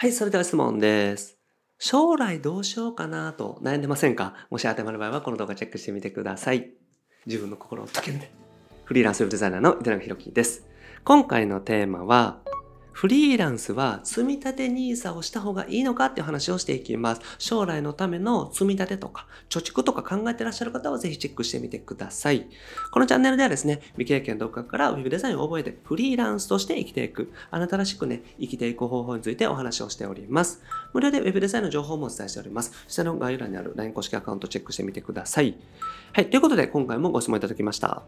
はい、それでは質問です。将来どうしようかなと悩んでませんか？もし当てはまる場合はこの動画チェックしてみてください。自分の心を解けるね。フリーランスウェブデザイナーの糸永宏樹です。今回のテーマは、フリーランスは積み立て NISA をした方がいいのかっていう話をしていきます。将来のための積み立てとか貯蓄とか考えてらっしゃる方はぜひチェックしてみてください。このチャンネルではですね、未経験独学からウェブデザインを覚えてフリーランスとして生きていく、あなたらしくね、生きていく方法についてお話をしております。無料でウェブデザインの情報もお伝えしております。下の概要欄にある LINE 公式アカウントチェックしてみてください。はい、ということで今回もご質問いただきました。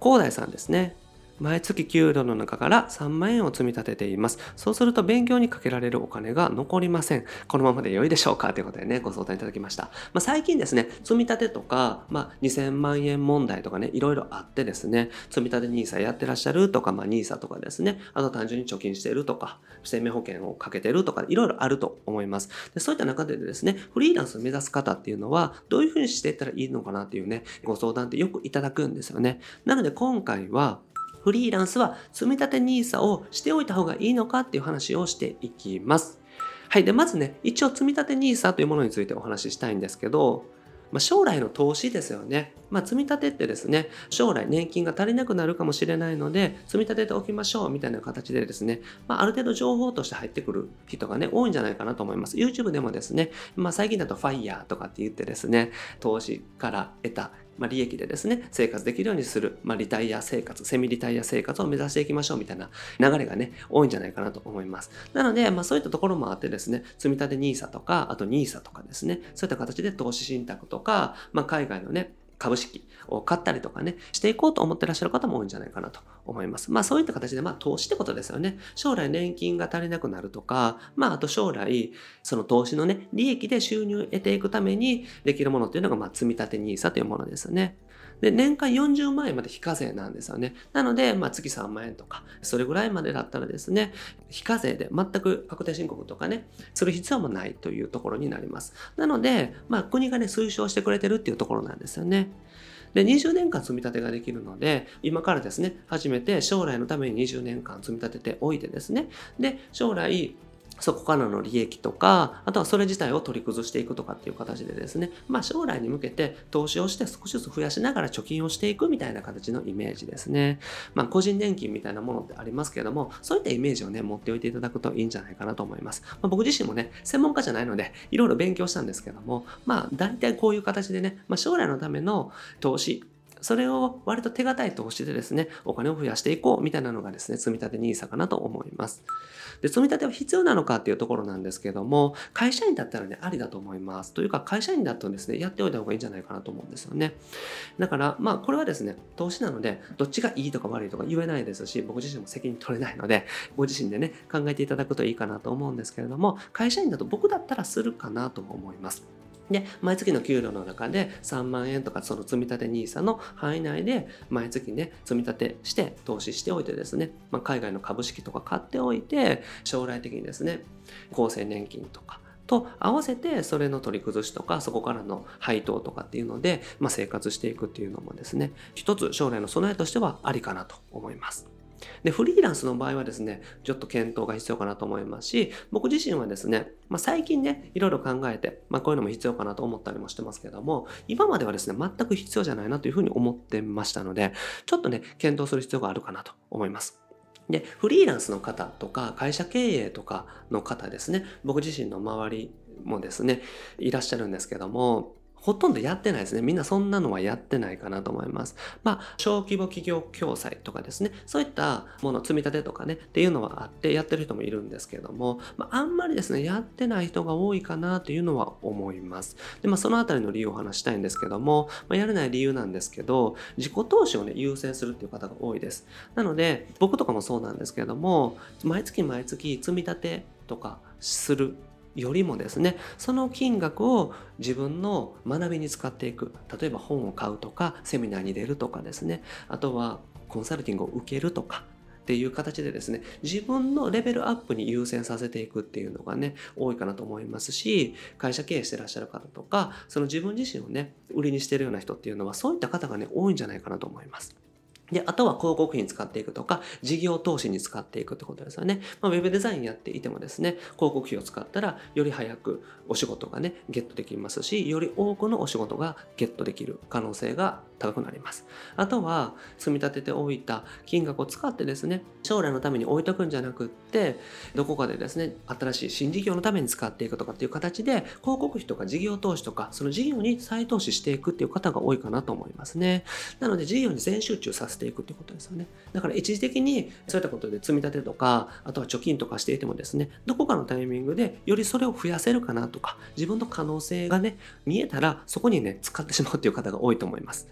広大さんですね。毎月給料の中から3万円を積み立てています。そうすると勉強にかけられるお金が残りません。このままで良いでしょうかということでね、ご相談いただきました。まあ、最近ですね、積み立てとか、まあ、2000万円問題とかね、いろいろあってですね、積み立て NISA やってらっしゃるとか、まあ、NISA とかですね、あと単純に貯金してるとか、生命保険をかけてるとか、いろいろあると思います。でそういった中でですね、フリーランスを目指す方っていうのは、どういうふうにしていったらいいのかなっていうね、ご相談ってよくいただくんですよね。なので今回は、フリーランスは積み立て NISA をしておいた方がいいのかっていう話をしていきます。はい。で、まずね、一応積み立て NISA というものについてお話ししたいんですけど、まあ、将来の投資ですよね。まあ、積み立てってですね、将来年金が足りなくなるかもしれないので、積み立てておきましょうみたいな形でですね、まあ、ある程度情報として入ってくる人がね、多いんじゃないかなと思います。YouTube でもですね、まあ、最近だと FIRE とかって言ってですね、投資から得たまあ、利益でですね、生活できるようにする、まあ、リタイア生活、セミリタイア生活を目指していきましょうみたいな流れがね、多いんじゃないかなと思います。なので、まあ、そういったところもあってですね、積み立て NISA とか、あと NISA とかですね、そういった形で投資信託とか、まあ、海外のね、株式を買ったりとかね、していこうと思ってらっしゃる方も多いんじゃないかなと思います。まあそういった形で、まあ投資ってことですよね。将来年金が足りなくなるとか、まああと将来、その投資のね、利益で収入を得ていくためにできるものっていうのが、まあ積立 NISA というものですね。で、年間40万円まで非課税なんですよね。なので、まあ月3万円とか、それぐらいまでだったらですね、非課税で全く確定申告とかね、する必要もないというところになります。なので、まあ国がね、推奨してくれてるっていうところなんですよね。で、20年間積み立てができるので、今からですね、初めて将来のために20年間積み立てておいてですね、で、将来、そこからの利益とか、あとはそれ自体を取り崩していくとかっていう形でですね、まあ将来に向けて投資をして少しずつ増やしながら貯金をしていくみたいな形のイメージですね。まあ個人年金みたいなものってありますけれども、そういったイメージをね、持っておいていただくといいんじゃないかなと思います。まあ、僕自身もね、専門家じゃないので、いろいろ勉強したんですけども、まあ大体こういう形でね、まあ将来のための投資、それを割と手堅い投資でですね、お金を増やしていこうみたいなのがですね、積み立て NISA かなと思います。で、積み立ては必要なのかっていうところなんですけども、会社員だったらね、ありだと思います。というか、会社員だとですね、やっておいた方がいいんじゃないかなと思うんですよね。だから、まあ、これはですね、投資なので、どっちがいいとか悪いとか言えないですし、僕自身も責任取れないので、ご自身でね、考えていただくといいかなと思うんですけれども、会社員だと僕だったらするかなとも思います。で、毎月の給料の中で3万円とかその積み立て NISA の範囲内で毎月ね、積み立てして投資しておいてですね、まあ、海外の株式とか買っておいて、将来的にですね、厚生年金とか、と合わせてそれの取り崩しとかそこからの配当とかっていうので、まあ、生活していくっていうのもですね一つ将来の備えとしてはありかなと思います。で、フリーランスの場合はですね、ちょっと検討が必要かなと思いますし、僕自身はですね、まあ、最近ね、いろいろ考えて、まあ、こういうのも必要かなと思ったりもしてますけども、今まではですね、全く必要じゃないなというふうに思ってましたので、ちょっとね、検討する必要があるかなと思います。で、フリーランスの方とか、会社経営とかの方ですね、僕自身の周りもですね、いらっしゃるんですけども、ほとんどやってないですね。みんなそんなのはやってないかなと思います。まあ、小規模企業共済とかですね、そういったもの、積み立てとかね、っていうのはあってやってる人もいるんですけども、まあ、あんまりですね、やってない人が多いかなというのは思います。で、まあ、そのあたりの理由をお話したいんですけども、まあ、やれない理由なんですけど、自己投資をね、優先するっていう方が多いです。なので、僕とかもそうなんですけども、毎月毎月積み立てとかするよりもですねその金額を自分の学びに使っていく。例えば本を買うとかセミナーに出るとかですね。あとはコンサルティングを受けるとか。っていう形でですね自分のレベルアップに優先させていくっていうのがね多いかなと思いますし会社経営してらっしゃる方とかその自分自身をね売りにしてるような人っていうのはそういった方がね多いんじゃないかなと思います。で、あとは広告費に使っていくとか、事業投資に使っていくってことですよね。まあ、ウェブデザインやっていてもですね、広告費を使ったら、より早くお仕事がね、ゲットできますし、より多くのお仕事がゲットできる可能性が高くなります。あとは、積み立てておいた金額を使ってですね、将来のために置いとくんじゃなくって、どこかでですね、新しい新事業のために使っていくとかっていう形で、広告費とか事業投資とか、その事業に再投資していくっていう方が多いかなと思いますね。なので、事業に全集中させていくっていうことですよね。だから一時的にそういったことで積み立てとか、あとは貯金とかしていてもですね、どこかのタイミングでよりそれを増やせるかなとか、自分の可能性がね、見えたらそこにね、使ってしまうっていう方が多いと思います。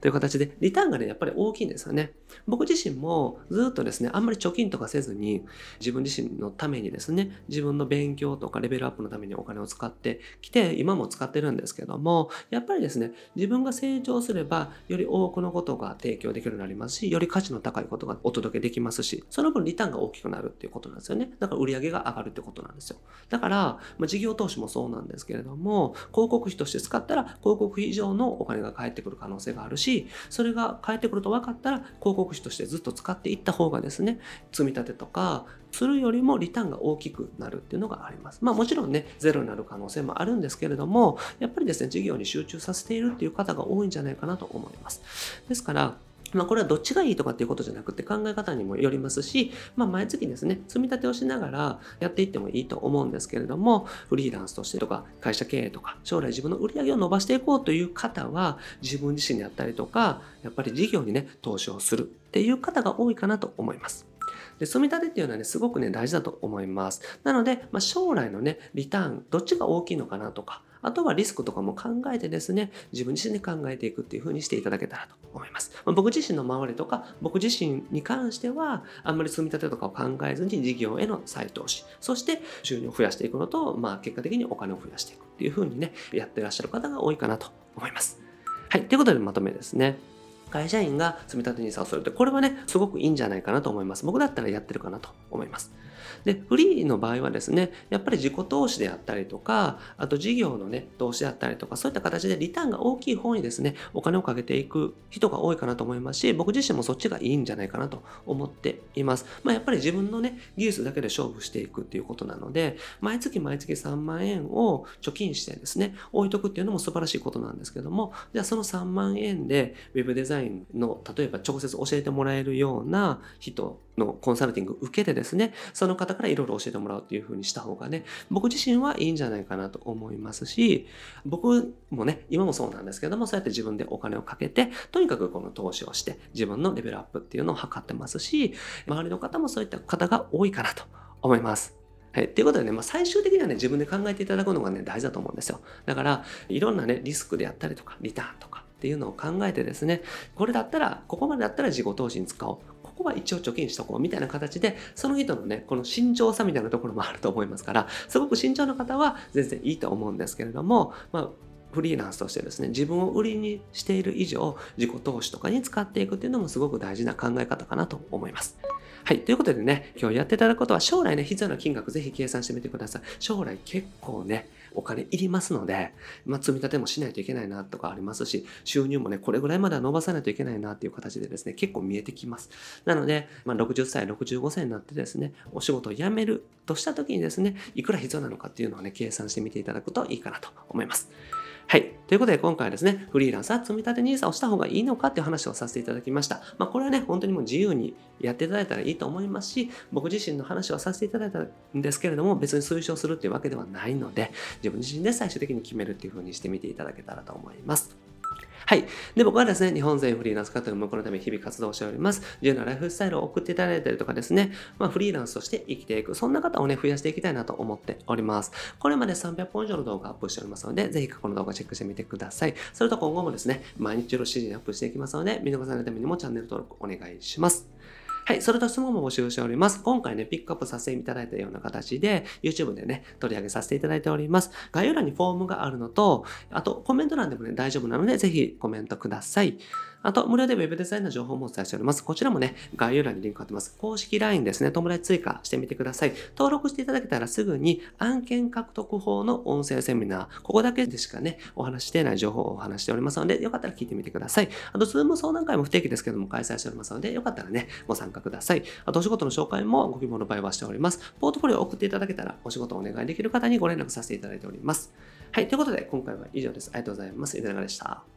という形で、リターンがね、やっぱり大きいんですよね。僕自身もずっとですね、あんまり貯金とかせずに、自分自身のためにですね、自分の勉強とかレベルアップのためにお金を使ってきて、今も使ってるんですけども、やっぱりですね、自分が成長すれば、より多くのことが提供できるようになりますし、より価値の高いことがお届けできますし、その分リターンが大きくなるっていうことなんですよね。だから売り上が上がるってことなんですよ。だから、まあ、事業投資もそうなんですけれども、広告費として使ったら、広告費以上のお金が返ってくる可能性ががあるし、それが返ってくると分かったら、広告費としてずっと使っていった方がですね、積み立てとか、するよりもリターンが大きくなるっていうのがあります。まあもちろんね、ゼロになる可能性もあるんですけれども、やっぱりですね、事業に集中させているっていう方が多いんじゃないかなと思います。ですから、まあ、これはどっちがいいとかっていうことじゃなくて考え方にもよりますし、まあ、毎月ですね、積み立てをしながらやっていってもいいと思うんですけれども、フリーランスとしてとか、会社経営とか、将来自分の売り上げを伸ばしていこうという方は、自分自身であったりとか、やっぱり事業にね、投資をするっていう方が多いかなと思います。で、積み立てっていうのはね、すごくね、大事だと思います。なので、まあ、将来のね、リターン、どっちが大きいのかなとか、あとはリスクとかも考えてですね、自分自身で考えていくっていう風にしていただけたらと思います。まあ、僕自身の周りとか、僕自身に関しては、あんまり積み立てとかを考えずに事業への再投資、そして収入を増やしていくのと、まあ結果的にお金を増やしていくっていう風にね、やってらっしゃる方が多いかなと思います。はい。ということでまとめですね。会社員が積み立て NISA をするって、これはね、すごくいいんじゃないかなと思います。僕だったらやってるかなと思います。で、フリーの場合はですね、やっぱり自己投資であったりとか、あと事業のね、投資であったりとか、そういった形でリターンが大きい方にですね、お金をかけていく人が多いかなと思いますし、僕自身もそっちがいいんじゃないかなと思っています。まあ、やっぱり自分のね、技術だけで勝負していくっていうことなので、毎月毎月3万円を貯金してですね、置いとくっていうのも素晴らしいことなんですけども、じゃあその3万円で Web デザインの、例えば直接教えてもらえるような人のコンサルティング受けてですね、そその方からいろいろ教えてもらうっていう風にした方がね、僕自身はいいんじゃないかなと思いますし、僕もね、今もそうなんですけども、そうやって自分でお金をかけて、とにかくこの投資をして、自分のレベルアップっていうのを図ってますし、周りの方もそういった方が多いかなと思います。はい。ということでね、まあ、最終的にはね、自分で考えていただくのがね、大事だと思うんですよ。だから、いろんなね、リスクであったりとか、リターンとか、っていうのを考えてですね、これだったら、ここまでだったら自己投資に使おう。こは一応貯金しとこうみたいな形で、その人のね、この慎重さみたいなところもあると思いますから、すごく慎重な方は全然いいと思うんですけれども、まあ、フリーランスとしてですね、自分を売りにしている以上、自己投資とかに使っていくっていうのもすごく大事な考え方かなと思います。はい。ということでね、今日やっていただくことは将来ね、必要な金額ぜひ計算してみてください。将来結構ね、お金いりますので、まあ、積み立てもしないといけないなとかありますし、収入もね、これぐらいまでは伸ばさないといけないなっていう形でですね、結構見えてきます。なので、まあ、60歳、65歳になってですね、お仕事を辞めるとした時にですね、いくら必要なのかっていうのをね、計算してみていただくといいかなと思います。はい。ということで今回はですね、フリーランスは積み立て NISA をした方がいいのかっていう話をさせていただきました。まあこれはね、本当にもう自由にやっていただいたらいいと思いますし、僕自身の話をさせていただいたんですけれども、別に推奨するっていうわけではないので、自分自身で最終的に決めるっていうふうにしてみていただけたらと思います。はい。で、僕はですね、日本全フリーランス活動向こうのため日々活動しております。自由なライフスタイルを送っていただいたりとかですね、まあ、フリーランスとして生きていく、そんな方をね、増やしていきたいなと思っております。これまで300本以上の動画アップしておりますので、ぜひこの動画チェックしてみてください。それと今後もですね、毎日の指示にアップしていきますので、見逃さないためにもチャンネル登録お願いします。はい。それと質問も募集しております。今回ね、ピックアップさせていただいたような形で、YouTube でね、取り上げさせていただいております。概要欄にフォームがあるのと、あとコメント欄でもね、大丈夫なので、ぜひコメントください。あと、無料で Web デザインの情報もお伝えしております。こちらもね、概要欄にリンク貼ってます。公式 LINE ですね、友達追加してみてください。登録していただけたらすぐに案件獲得法の音声セミナー、ここだけでしかね、お話していない情報をお話しておりますので、よかったら聞いてみてください。あと、ズーム相談会も不定期ですけども開催しておりますので、よかったらね、ご参加ください。あと、お仕事の紹介もご希望の場合はしております。ポートフォリオを送っていただけたら、お仕事をお願いできる方にご連絡させていただいております。はい、ということで、今回は以上です。ありがとうございます。いかがでした